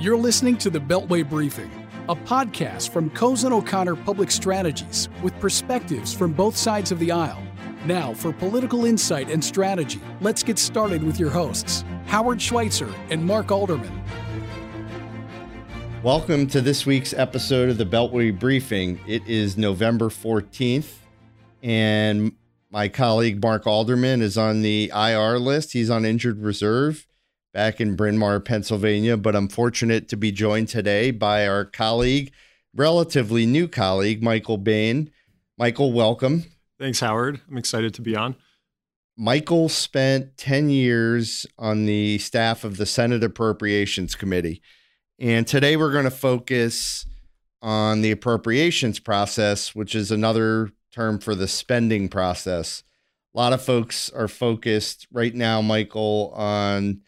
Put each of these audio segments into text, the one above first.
You're listening to the Beltway Briefing, a podcast from Cozen O'Connor Public Strategies with perspectives from both sides of the aisle. Now, for political insight and strategy, let's get started with your hosts, Howard Schweitzer and Mark Alderman. Welcome to this week's episode of the Beltway Briefing. It is November 14th, and my colleague Mark Alderman is on the IR list. He's on injured reserve back in Bryn Mawr, Pennsylvania. But I'm fortunate to be joined today by our colleague, relatively new colleague, Michael Bain. Michael, welcome. Thanks, Howard. I'm excited to be on. Michael spent 10 years on the staff of the Senate Appropriations Committee. And today we're going to focus on the appropriations process, which is another term for the spending process. A lot of folks are focused right now, Michael, on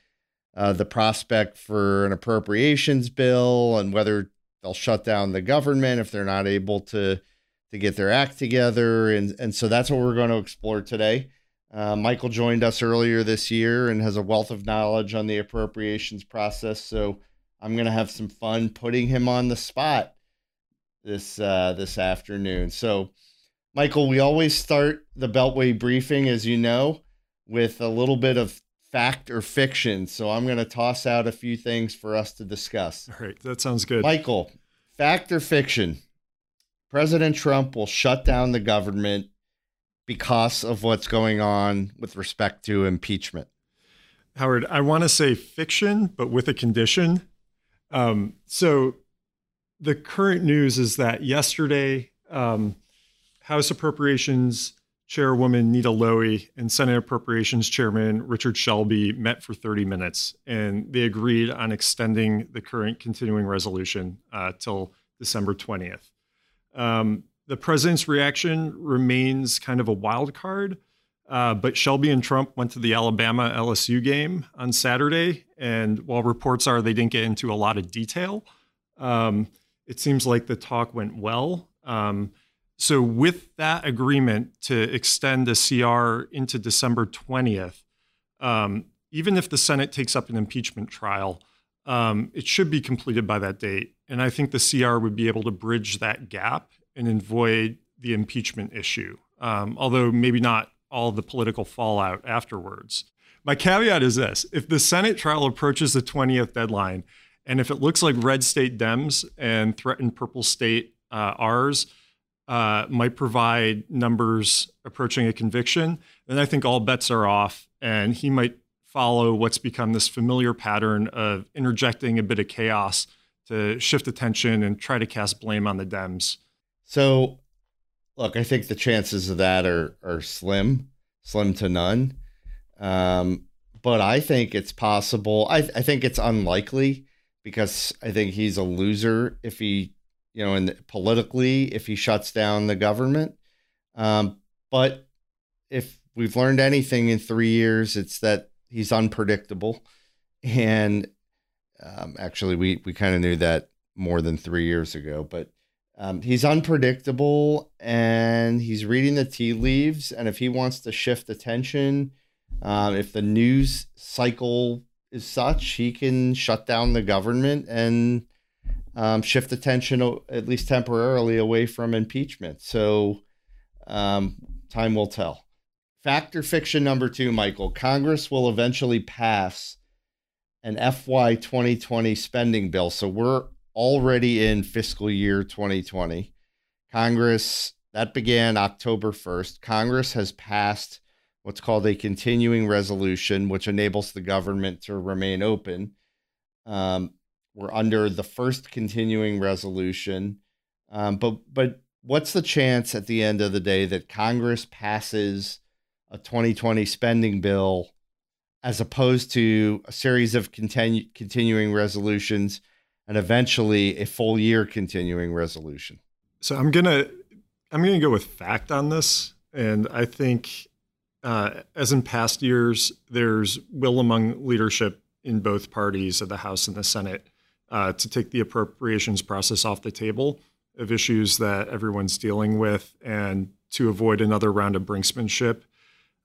uh, the prospect for an appropriations bill and whether they'll shut down the government if they're not able to to get their act together. And and so that's what we're going to explore today. Uh, Michael joined us earlier this year and has a wealth of knowledge on the appropriations process. So I'm going to have some fun putting him on the spot this uh, this afternoon. So, Michael, we always start the Beltway briefing, as you know, with a little bit of fact or fiction. So I'm going to toss out a few things for us to discuss. All right, that sounds good. Michael, fact or fiction? President Trump will shut down the government because of what's going on with respect to impeachment. Howard, I want to say fiction, but with a condition. Um, so the current news is that yesterday, um, House Appropriations Chairwoman Nita Lowey and Senate Appropriations Chairman Richard Shelby met for 30 minutes, and they agreed on extending the current continuing resolution uh, till December 20th. Um, the president's reaction remains kind of a wild card, uh, but Shelby and Trump went to the Alabama LSU game on Saturday, and while reports are they didn't get into a lot of detail, um, it seems like the talk went well. Um, so, with that agreement to extend the CR into December 20th, um, even if the Senate takes up an impeachment trial, um, it should be completed by that date. And I think the CR would be able to bridge that gap and avoid the impeachment issue, um, although maybe not all the political fallout afterwards. My caveat is this if the Senate trial approaches the 20th deadline, and if it looks like red state Dems and threatened purple state uh, R's, uh, might provide numbers approaching a conviction, then I think all bets are off, and he might follow what's become this familiar pattern of interjecting a bit of chaos to shift attention and try to cast blame on the Dems. So, look, I think the chances of that are are slim, slim to none. Um, but I think it's possible. I, I think it's unlikely because I think he's a loser if he you know, and politically if he shuts down the government. Um, but if we've learned anything in three years, it's that he's unpredictable. And um, actually, we we kind of knew that more than three years ago. But um, he's unpredictable, and he's reading the tea leaves. And if he wants to shift attention, um, if the news cycle is such, he can shut down the government and um, shift attention, at least temporarily, away from impeachment. So um, time will tell. Fact or fiction number two, Michael. Congress will eventually pass an FY 2020 spending bill. So we're already in fiscal year 2020. Congress, that began October 1st. Congress has passed what's called a continuing resolution, which enables the government to remain open. Um, we're under the first continuing resolution. Um, but but what's the chance at the end of the day that Congress passes a 2020 spending bill as opposed to a series of continu- continuing resolutions and eventually a full year continuing resolution? So I'm gonna I'm gonna go with fact on this, and I think. Uh, as in past years, there's will among leadership in both parties of the House and the Senate uh, to take the appropriations process off the table of issues that everyone's dealing with and to avoid another round of brinksmanship.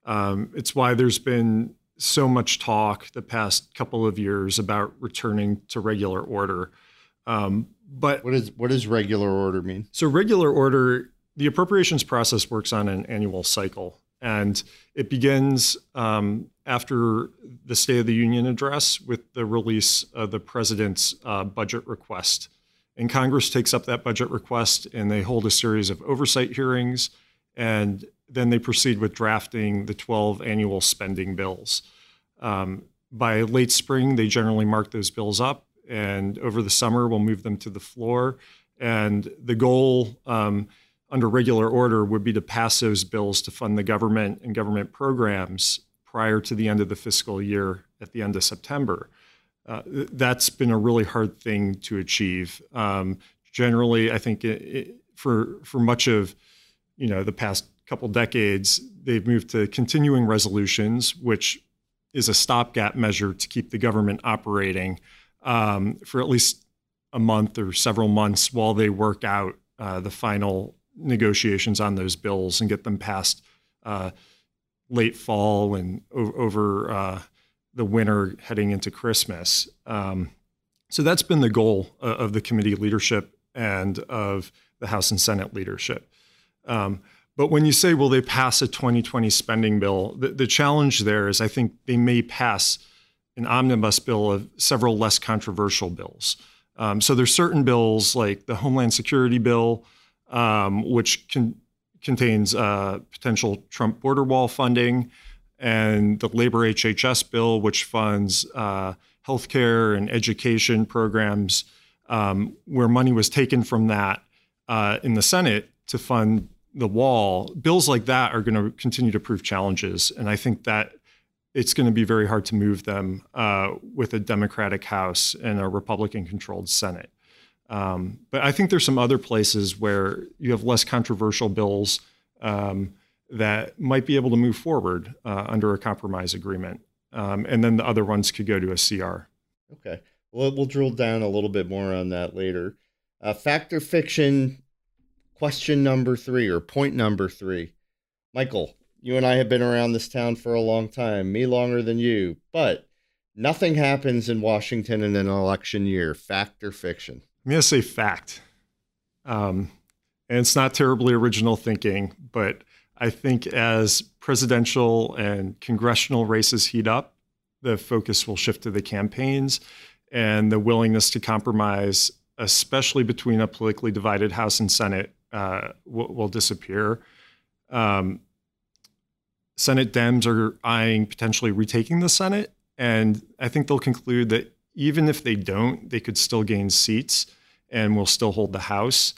Um, it's why there's been so much talk the past couple of years about returning to regular order. Um, but what is what does regular order mean? So regular order, the appropriations process works on an annual cycle, and it begins um, after the State of the Union address with the release of the president's uh, budget request. And Congress takes up that budget request, and they hold a series of oversight hearings, and then they proceed with drafting the 12 annual spending bills. Um, by late spring, they generally mark those bills up and over the summer we'll move them to the floor. And the goal um, under regular order would be to pass those bills to fund the government and government programs prior to the end of the fiscal year at the end of September. Uh, that's been a really hard thing to achieve. Um, generally, I think it, it, for for much of you know the past couple decades, they've moved to continuing resolutions, which is a stopgap measure to keep the government operating um, for at least a month or several months while they work out uh, the final negotiations on those bills and get them passed uh, late fall and over uh, the winter heading into Christmas. Um, so that's been the goal uh, of the committee leadership and of the House and Senate leadership. Um, but when you say, will they pass a 2020 spending bill, the, the challenge there is I think they may pass an omnibus bill of several less controversial bills. Um, so there's certain bills like the Homeland Security bill, um, which can, contains uh, potential Trump border wall funding, and the labor HHS bill, which funds uh, healthcare and education programs, um, where money was taken from that uh, in the Senate to fund the wall. Bills like that are going to continue to prove challenges, and I think that it's going to be very hard to move them uh, with a Democratic House and a Republican controlled Senate. Um, but I think there's some other places where you have less controversial bills um, that might be able to move forward uh, under a compromise agreement. Um, and then the other ones could go to a CR. Okay. Well, we'll drill down a little bit more on that later. Uh, fact or fiction, question number three or point number three. Michael, you and I have been around this town for a long time, me longer than you, but nothing happens in Washington in an election year. Fact or fiction? I'm going to say fact. Um, and it's not terribly original thinking, but I think as presidential and congressional races heat up, the focus will shift to the campaigns and the willingness to compromise, especially between a politically divided House and Senate, uh, will, will, disappear. Um, Senate Dems are eyeing potentially retaking the Senate. And I think they'll conclude that even if they don't, they could still gain seats and will still hold the House.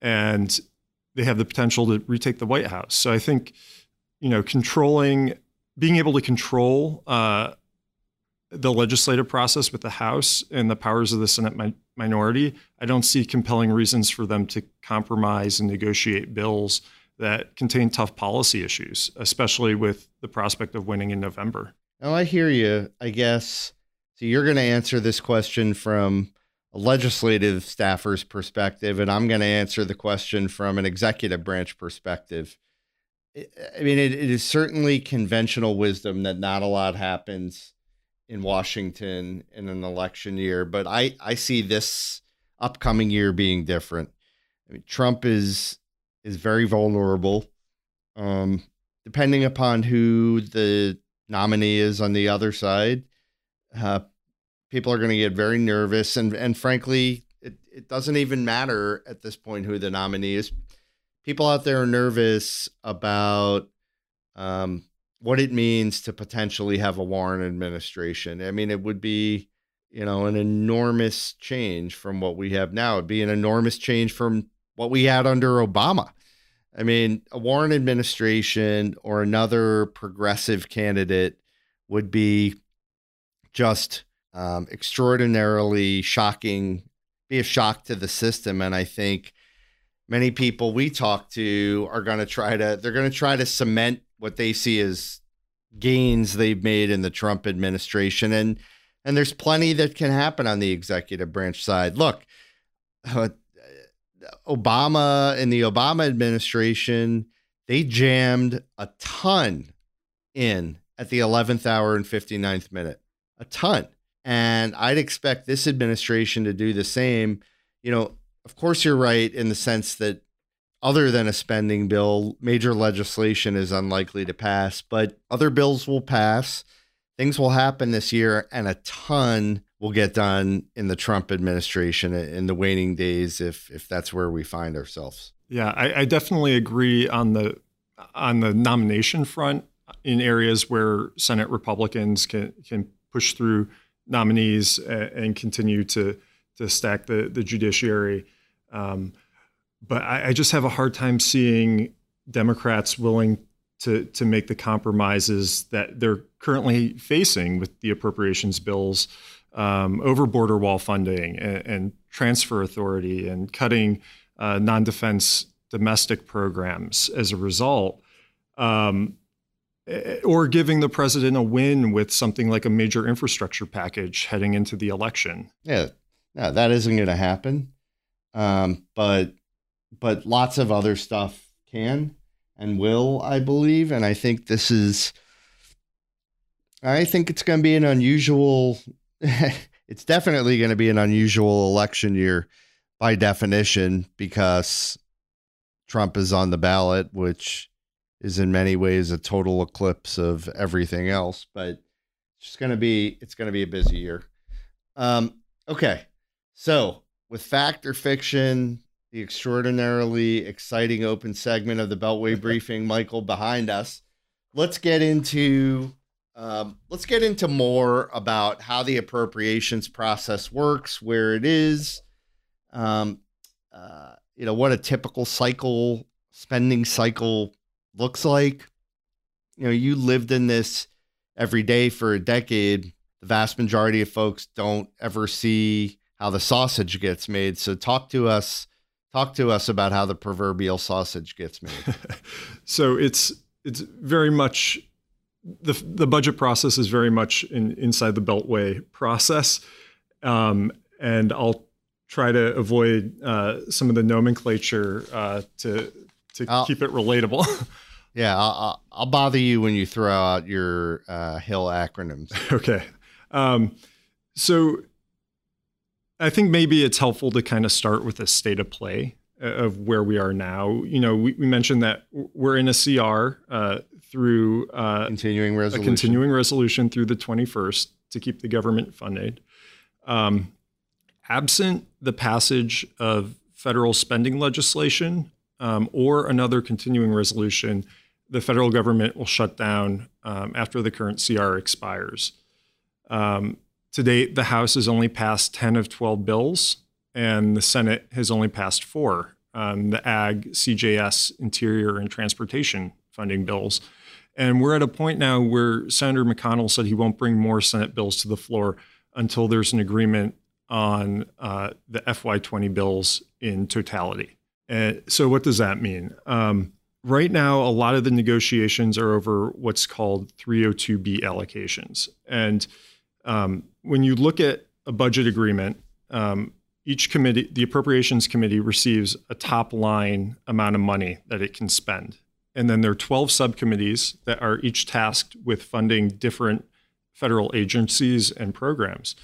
And they have the potential to retake the White House. So I think, you know, controlling, being able to control uh, the legislative process with the House and the powers of the Senate mi- minority, I don't see compelling reasons for them to compromise and negotiate bills that contain tough policy issues, especially with the prospect of winning in November. Oh, I hear you. I guess so. You're going to answer this question from a legislative staffer's perspective, and I'm going to answer the question from an executive branch perspective. I mean, it, it is certainly conventional wisdom that not a lot happens in Washington in an election year, but I, I see this upcoming year being different. I mean, Trump is is very vulnerable. Um, depending upon who the nominee is on the other side, uh, people are going to get very nervous. And, and frankly, it, it doesn't even matter at this point who the nominee is. People out there are nervous about um, what it means to potentially have a Warren administration. I mean, it would be, you know, an enormous change from what we have now. It'd be an enormous change from what we had under Obama. I mean, a Warren administration or another progressive candidate would be just um, extraordinarily shocking, be a shock to the system. And I think many people we talk to are going to try to, they're going to try to cement what they see as gains they've made in the Trump administration. And, and there's plenty that can happen on the executive branch side. Look, uh, Obama and the Obama administration, they jammed a ton in at the 11th hour and 59th minute. A ton. And I'd expect this administration to do the same. You know, of course, you're right in the sense that other than a spending bill, major legislation is unlikely to pass, but other bills will pass. Things will happen this year, and a ton will get done in the Trump administration in the waning days, if if that's where we find ourselves. Yeah, I, I definitely agree on the on the nomination front in areas where Senate Republicans can can push through nominees and, continue to to stack the the judiciary. Um, but I, I, just have a hard time seeing Democrats willing to to make the compromises that they're currently facing with the appropriations bills um, over border wall funding and, and, transfer authority and cutting uh, non-defense domestic programs as a result. Um, or giving the president a win with something like a major infrastructure package heading into the election. Yeah, no, that isn't going to happen. Um, but but lots of other stuff can and will, I believe. And I think this is, I think it's going to be an unusual, it's definitely going to be an unusual election year by definition because Trump is on the ballot, which is in many ways a total eclipse of everything else. But it's just going to be, it's going to be a busy year. Um, okay. So with fact or fiction, the extraordinarily exciting open segment of the Beltway briefing, Michael, behind us. Let's get into um, let's get into more about how the appropriations process works, where it is, um, uh, you know, what a typical cycle spending cycle looks like. You know, you lived in this every day for a decade. The vast majority of folks don't ever see how the sausage gets made. So, talk to us Talk to us about how the proverbial sausage gets made. so it's it's very much the the budget process is very much in, inside the Beltway process, um, and I'll try to avoid uh, some of the nomenclature uh, to to I'll, keep it relatable. yeah, I'll, I'll, bother you when you throw out your uh, Hill acronyms. Okay, um, so I think maybe it's helpful to kind of start with a state of play uh, of where we are now. You know, we, we mentioned that we're in a CR uh, through uh, continuing resolution. a continuing resolution through the 21st to keep the government funded. Um, absent the passage of federal spending legislation um, or another continuing resolution, the federal government will shut down um, after the current CR expires. Um, to date, the House has only passed 10 of 12 bills, and the Senate has only passed four um, the Ag, CJS, Interior, and Transportation funding bills. And we're at a point now where Senator McConnell said he won't bring more Senate bills to the floor until there's an agreement on uh, the FY20 bills in totality. And so, what does that mean? Um, right now, a lot of the negotiations are over what's called 302B allocations. And um, when you look at a budget agreement, um, each committee, the appropriations committee, receives a top line amount of money that it can spend. And then there are 12 subcommittees that are each tasked with funding different federal agencies and programs.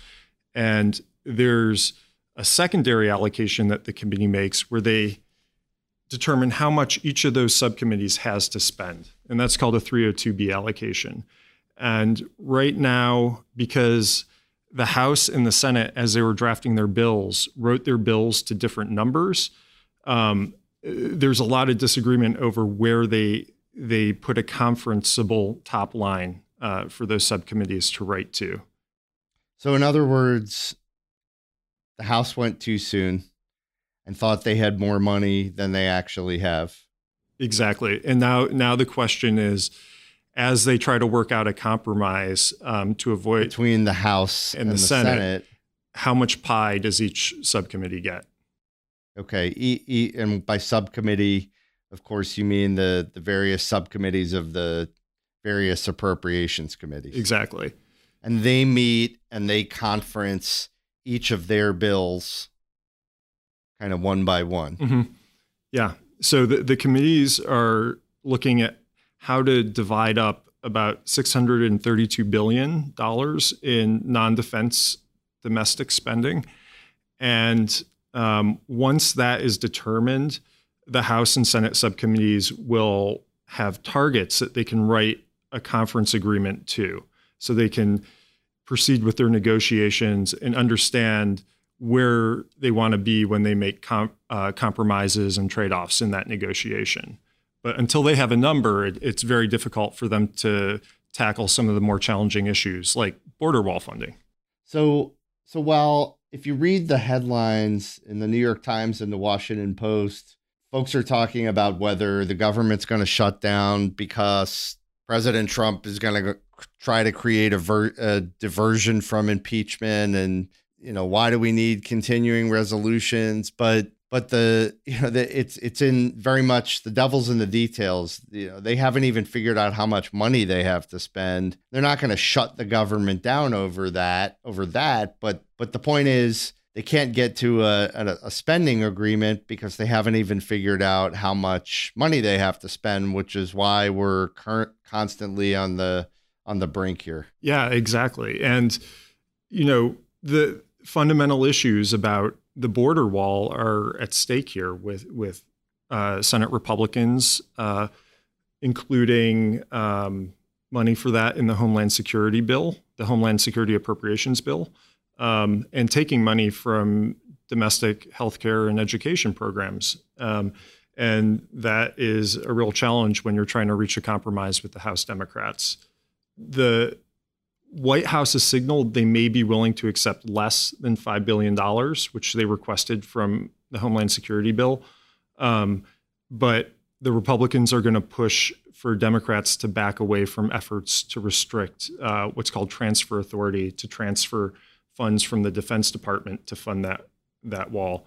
And there's a secondary allocation that the committee makes where they determine how much each of those subcommittees has to spend. And that's called a 302B allocation. And right now, because the House and the Senate, as they were drafting their bills, wrote their bills to different numbers, um, there's a lot of disagreement over where they they put a conferenceable top line uh, for those subcommittees to write to. So, in other words, the House went too soon and thought they had more money than they actually have. Exactly, and now now the question is as they try to work out a compromise um, to avoid between the House and, and the, the Senate, Senate, how much pie does each subcommittee get? Okay, e, e, and by subcommittee, of course, you mean the the various subcommittees of the various appropriations committees. Exactly. And they meet and they conference each of their bills, kind of one by one. Mm-hmm. Yeah. So the the committees are looking at how to divide up about $632 billion in non defense domestic spending. And um, once that is determined, the House and Senate subcommittees will have targets that they can write a conference agreement to. So they can proceed with their negotiations and understand where they want to be when they make com- uh, compromises and trade offs in that negotiation. But until they have a number, it, it's very difficult for them to tackle some of the more challenging issues like border wall funding. So, so while if you read the headlines in the New York Times and the Washington Post, folks are talking about whether the government's going to shut down because President Trump is going to try to create a, ver- a diversion from impeachment and you know why do we need continuing resolutions? But but the you know the, it's it's in very much the devil's in the details. You know they haven't even figured out how much money they have to spend. They're not going to shut the government down over that over that. But but the point is they can't get to a, a, a spending agreement because they haven't even figured out how much money they have to spend which is why we're current constantly on the on the brink here. Yeah exactly. And you know the fundamental issues about the border wall are at stake here with with uh, Senate Republicans, uh, including um, money for that in the Homeland Security bill, the Homeland Security Appropriations bill, um, and taking money from domestic healthcare and education programs. Um, and that is a real challenge when you're trying to reach a compromise with the House Democrats. The White House has signaled they may be willing to accept less than $5 billion, which they requested from the Homeland Security bill. Um, but the Republicans are going to push for Democrats to back away from efforts to restrict uh, what's called transfer authority to transfer funds from the Defense Department to fund that that wall.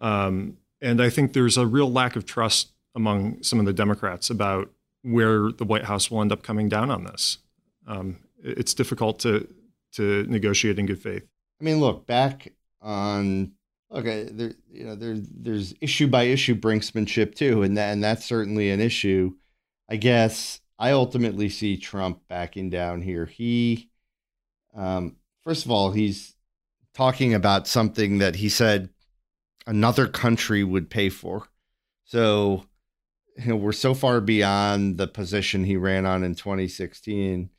Um, and I think there's a real lack of trust among some of the Democrats about where the White House will end up coming down on this. Um, it's difficult to to negotiate in good faith. I mean, look back on okay, there you know there there's issue by issue brinksmanship too, and that, and that's certainly an issue. I guess I ultimately see Trump backing down here. He, um, first of all, he's talking about something that he said another country would pay for. So, you know, we're so far beyond the position he ran on in 2016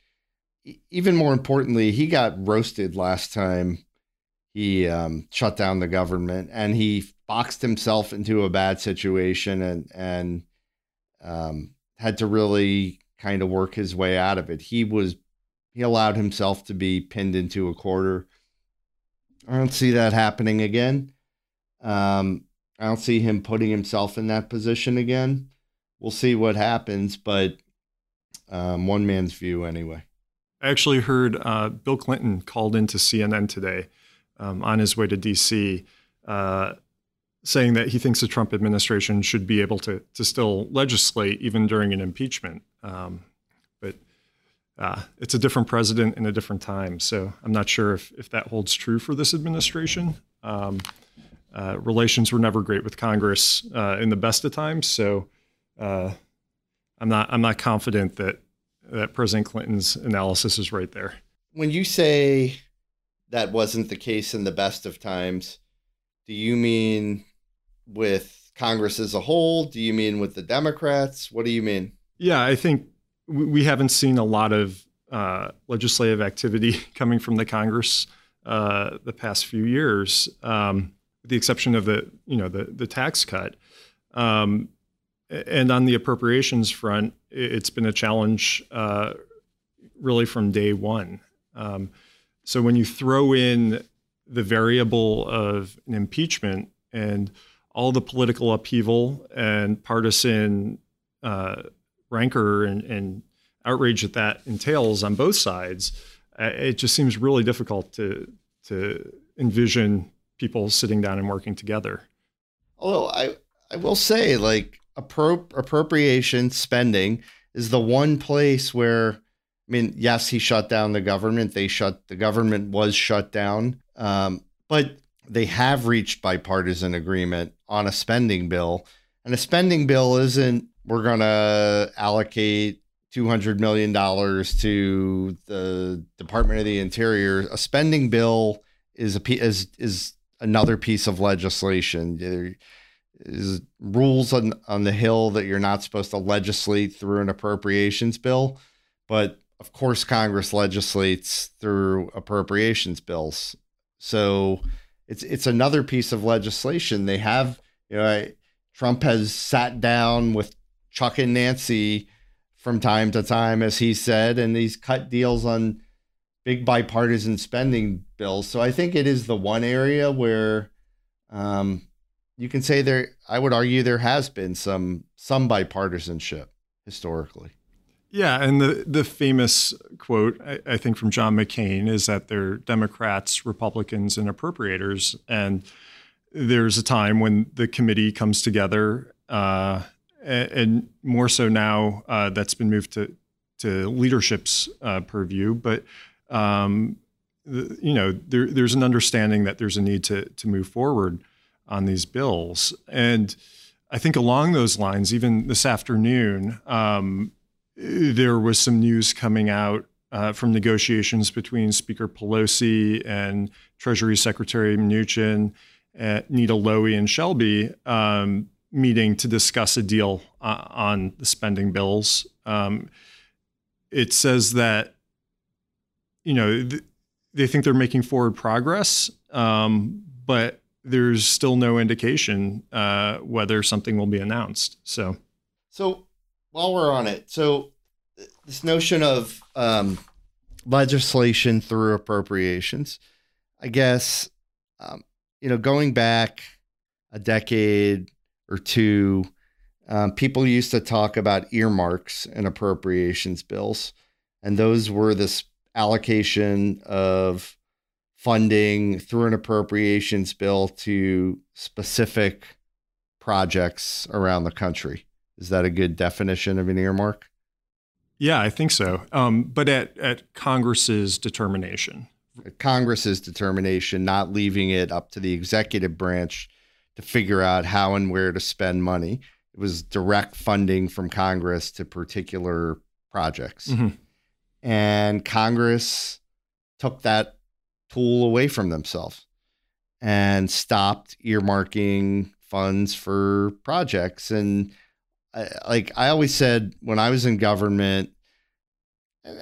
even more importantly, he got roasted last time he um, shut down the government, and he boxed himself into a bad situation and and um, had to really kind of work his way out of it. He was he allowed himself to be pinned into a corner. I don't see that happening again. Um, I don't see him putting himself in that position again. We'll see what happens, but um, one man's view anyway. I actually heard uh, Bill Clinton called into CNN today um, on his way to DC, uh, saying that he thinks the Trump administration should be able to to still legislate even during an impeachment. Um, but uh, it's a different president in a different time, so I'm not sure if if that holds true for this administration. Um, uh, relations were never great with Congress uh, in the best of times, so uh, I'm not I'm not confident that that President Clinton's analysis is right there. When you say that wasn't the case in the best of times, do you mean with Congress as a whole? Do you mean with the Democrats? What do you mean? Yeah, I think we haven't seen a lot of uh, legislative activity coming from the Congress uh, the past few years, um, with the exception of the you know the the tax cut. Um, and on the appropriations front, it's been a challenge uh, really from day one. Um, so when you throw in the variable of an impeachment and all the political upheaval and partisan uh, rancor and, and, outrage that that entails on both sides, it just seems really difficult to to envision people sitting down and working together. Although I I will say like appro- appropriation spending is the one place where I mean, yes, he shut down the government. They shut the government was shut down, um, but they have reached bipartisan agreement on a spending bill. And a spending bill isn't we're going to allocate $200 million to the Department of the Interior. A spending bill is a is is another piece of legislation. Is rules on on the hill that you're not supposed to legislate through an appropriations bill, but of course Congress legislates through appropriations bills. So it's it's another piece of legislation. They have, you know, Trump has sat down with Chuck and Nancy from time to time, as he said, and he's cut deals on big bipartisan spending bills. So I think it is the one area where um, you can say there. I would argue there has been some some bipartisanship historically. Yeah, and the the famous quote I, I think from John McCain is that they're Democrats, Republicans, and appropriators, and there's a time when the committee comes together uh, and more so now uh, that's been moved to to leadership's uh, purview. But um, the, you know, there, there's an understanding that there's a need to to move forward on these bills, and I think along those lines, even this afternoon, um, there was some news coming out. Uh, from negotiations between Speaker Pelosi and Treasury Secretary Mnuchin, uh, Nita Lowey, and Shelby, um, meeting to discuss a deal uh, on the spending bills. Um, it says that you know th- they think they're making forward progress, um, but there's still no indication uh, whether something will be announced. So, so while we're on it, so this notion of um, legislation through appropriations, I guess, um, you know, going back a decade or two, um, people used to talk about earmarks and appropriations bills, and those were this allocation of funding through an appropriations bill to specific projects around the country. Is that a good definition of an earmark? Yeah, I think so. Um, but at, at Congress's determination. Congress's determination, not leaving it up to the executive branch to figure out how and where to spend money. It was direct funding from Congress to particular projects. Mm-hmm. And Congress took that tool away from themselves and stopped earmarking funds for projects. And I, like I always said when I was in government,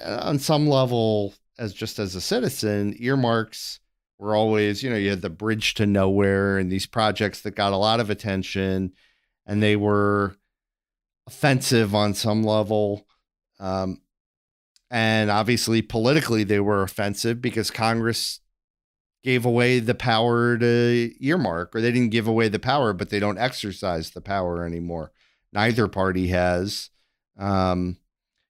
on some level, as just as a citizen, earmarks were always, you know, you had the bridge to nowhere and these projects that got a lot of attention and they were offensive on some level. Um, and obviously, politically, they were offensive because Congress gave away the power to earmark, or they didn't give away the power, but they don't exercise the power anymore. Neither party has. Um,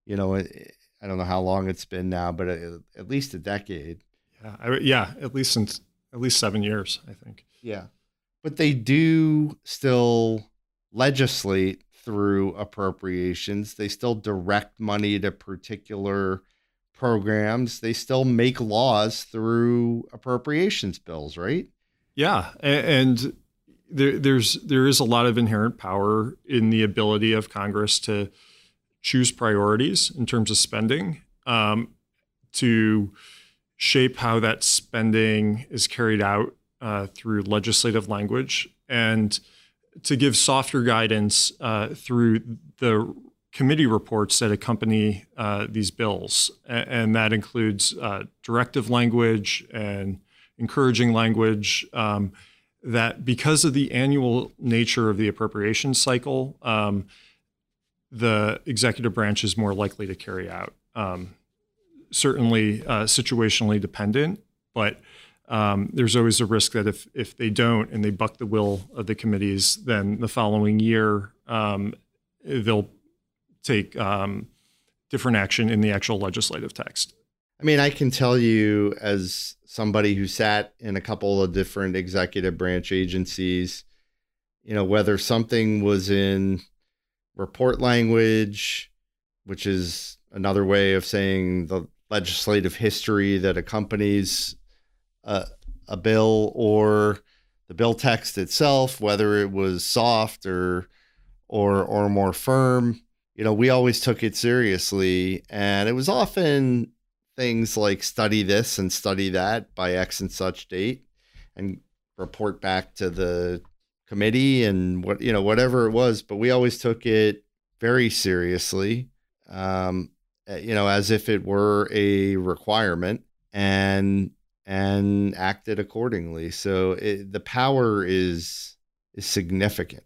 you know, I don't know how long it's been now, but at least a decade. Yeah, I, yeah, at least since at least seven years, I think. Yeah, but they do still legislate through appropriations. They still direct money to particular programs. They still make laws through appropriations bills, right? Yeah, and there, there's there is a lot of inherent power in the ability of Congress to choose priorities in terms of spending, um, to shape how that spending is carried out uh, through legislative language and to give softer guidance uh, through the committee reports that accompany uh, these bills. And, that includes uh, directive language and encouraging language um, that, because of the annual nature of the appropriation cycle, um, the executive branch is more likely to carry out. Um, certainly uh, situationally dependent, but um, there's always a risk that if if they don't and they buck the will of the committees, then the following year um, they'll take um, different action in the actual legislative text. I mean, I can tell you as somebody who sat in a couple of different executive branch agencies, you know, whether something was in report language, which is another way of saying the legislative history that accompanies a, a bill or the bill text itself, whether it was soft or or or more firm. you know, we always took it seriously. And it was often things like study this and study that by X and such date and report back to the committee and what, you know, whatever it was. But we always took it very seriously, um, eh, you know, as if it were a requirement and and acted accordingly. So it, the power is is significant.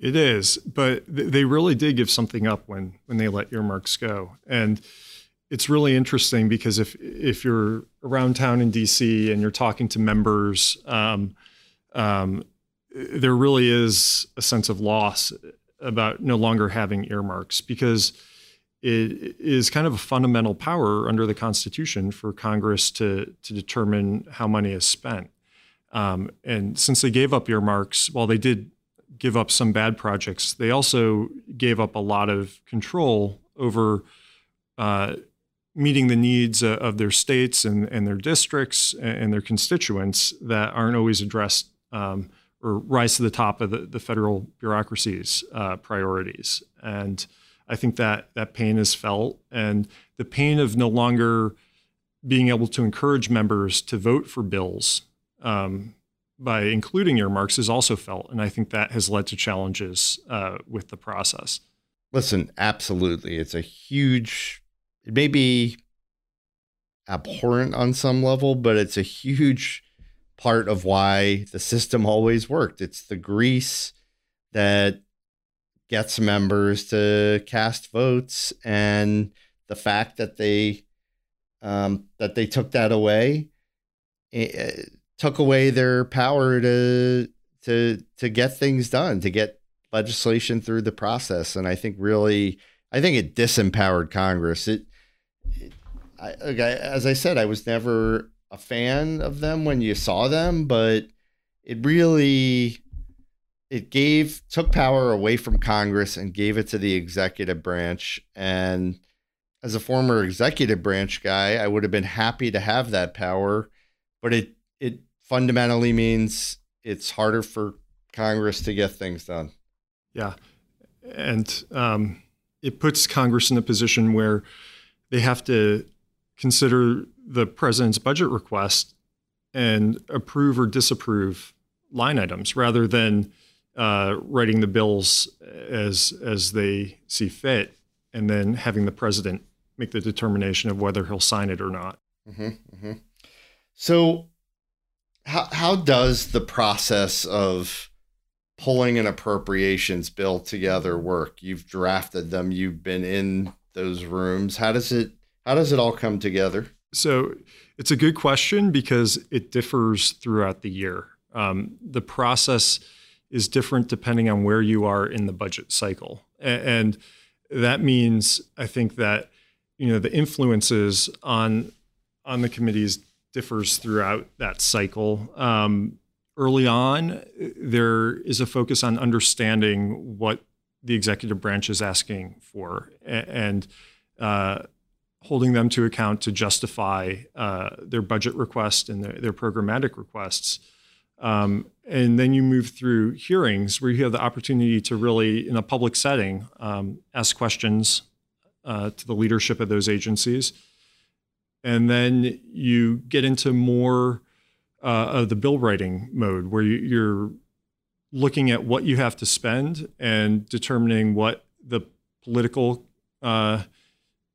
It is, but they really did give something up when when they let earmarks go, and it's really interesting because if if you're around town in DC and you're talking to members, um, um, there really is a sense of loss about no longer having earmarks because it is kind of a fundamental power under the Constitution for Congress to to determine how money is spent. Um, and since they gave up earmarks, while they did give up some bad projects, they also gave up a lot of control over uh, meeting the needs of their states and, and their districts and their constituents that aren't always addressed um, or rise to the top of the, the federal bureaucracy's uh, priorities. And I think that that pain is felt, and the pain of no longer being able to encourage members to vote for bills um, by including earmarks is also felt. And I think that has led to challenges uh, with the process. Listen, absolutely. It's a huge, it may be abhorrent on some level, but it's a huge part of why the system always worked. It's the grease that gets members to cast votes and the fact that they um, that they took that away it, took away their power to to to get things done, to get legislation through the process. And I think really, I think it disempowered Congress. It, it I, as I said, I was never a fan of them when you saw them, but it really it gave took power away from Congress and gave it to the executive branch. And as a former executive branch guy, I would have been happy to have that power, but it it fundamentally means it's harder for Congress to get things done. Yeah. And um, it puts Congress in a position where they have to consider the president's budget request and approve or disapprove line items rather than uh, writing the bills as as they see fit and then having the president make the determination of whether he'll sign it or not. Mm-hmm, mm-hmm. So how how does the process of pulling an appropriations bill together work? You've drafted them, you've been in those rooms. How does it how does it all come together? So it's a good question because it differs throughout the year. Um, the process is different depending on where you are in the budget cycle, and that means I think that you know the influences on on the committees differs throughout that cycle. Um, early on, there is a focus on understanding what the executive branch is asking for and uh, holding them to account to justify uh, their budget request and their, their programmatic requests. Um, and then you move through hearings where you have the opportunity to really, in a public setting, um, ask questions uh, to the leadership of those agencies. And then you get into more uh, of the bill writing mode where you're looking at what you have to spend and determining what the political uh,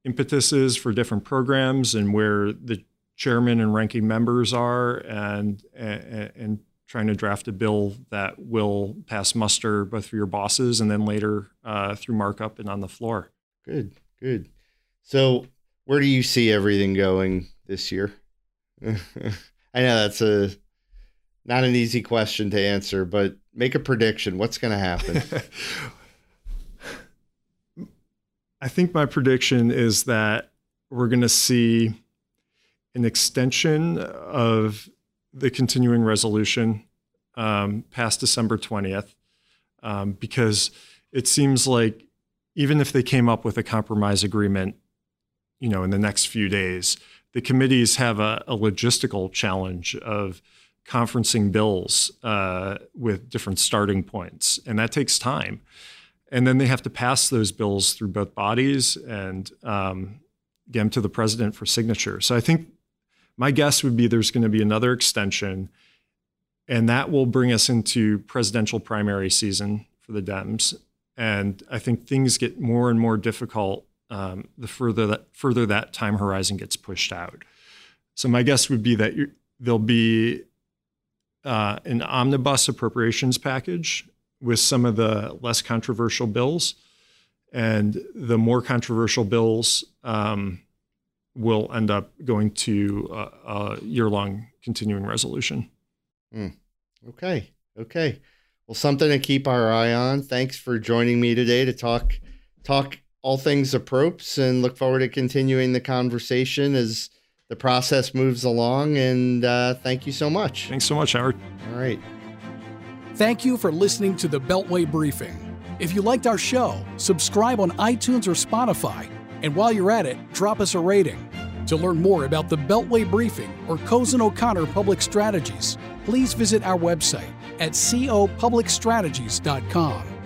impetus is for different programs and where the chairman and ranking members are and, and, and trying to draft a bill that will pass muster both for your bosses and then later uh, through markup and on the floor. Good, good. So where do you see everything going this year? I know that's a not an easy question to answer, but make a prediction. What's going to happen? I think my prediction is that we're going to see an extension of the continuing resolution um, past December 20th, um, because it seems like even if they came up with a compromise agreement you know, in the next few days. The committees have a, a logistical challenge of conferencing bills uh, with different starting points, and that takes time. and then they have to pass those bills through both bodies and um, get them to the president for signature. So I think my guess would be there's going to be another extension, and that will bring us into presidential primary season for the Dems. And I think things get more and more difficult um, the further that further that time horizon gets pushed out. So my guess would be that there'll be uh, an omnibus appropriations package with some of the less controversial bills, and the more controversial bills um, will end up going to a, a year-long continuing resolution. Mm. Okay. Okay. Well, something to keep our eye on. Thanks for joining me today to talk talk all things approps and look forward to continuing the conversation as the process moves along. And uh, thank you so much. Thanks so much, Howard. All right. Thank you for listening to the Beltway Briefing. If you liked our show, subscribe on iTunes or Spotify. And while you're at it, drop us a rating. To learn more about the Beltway Briefing or Cozen O'Connor Public Strategies, please visit our website at copublicstrategies.com.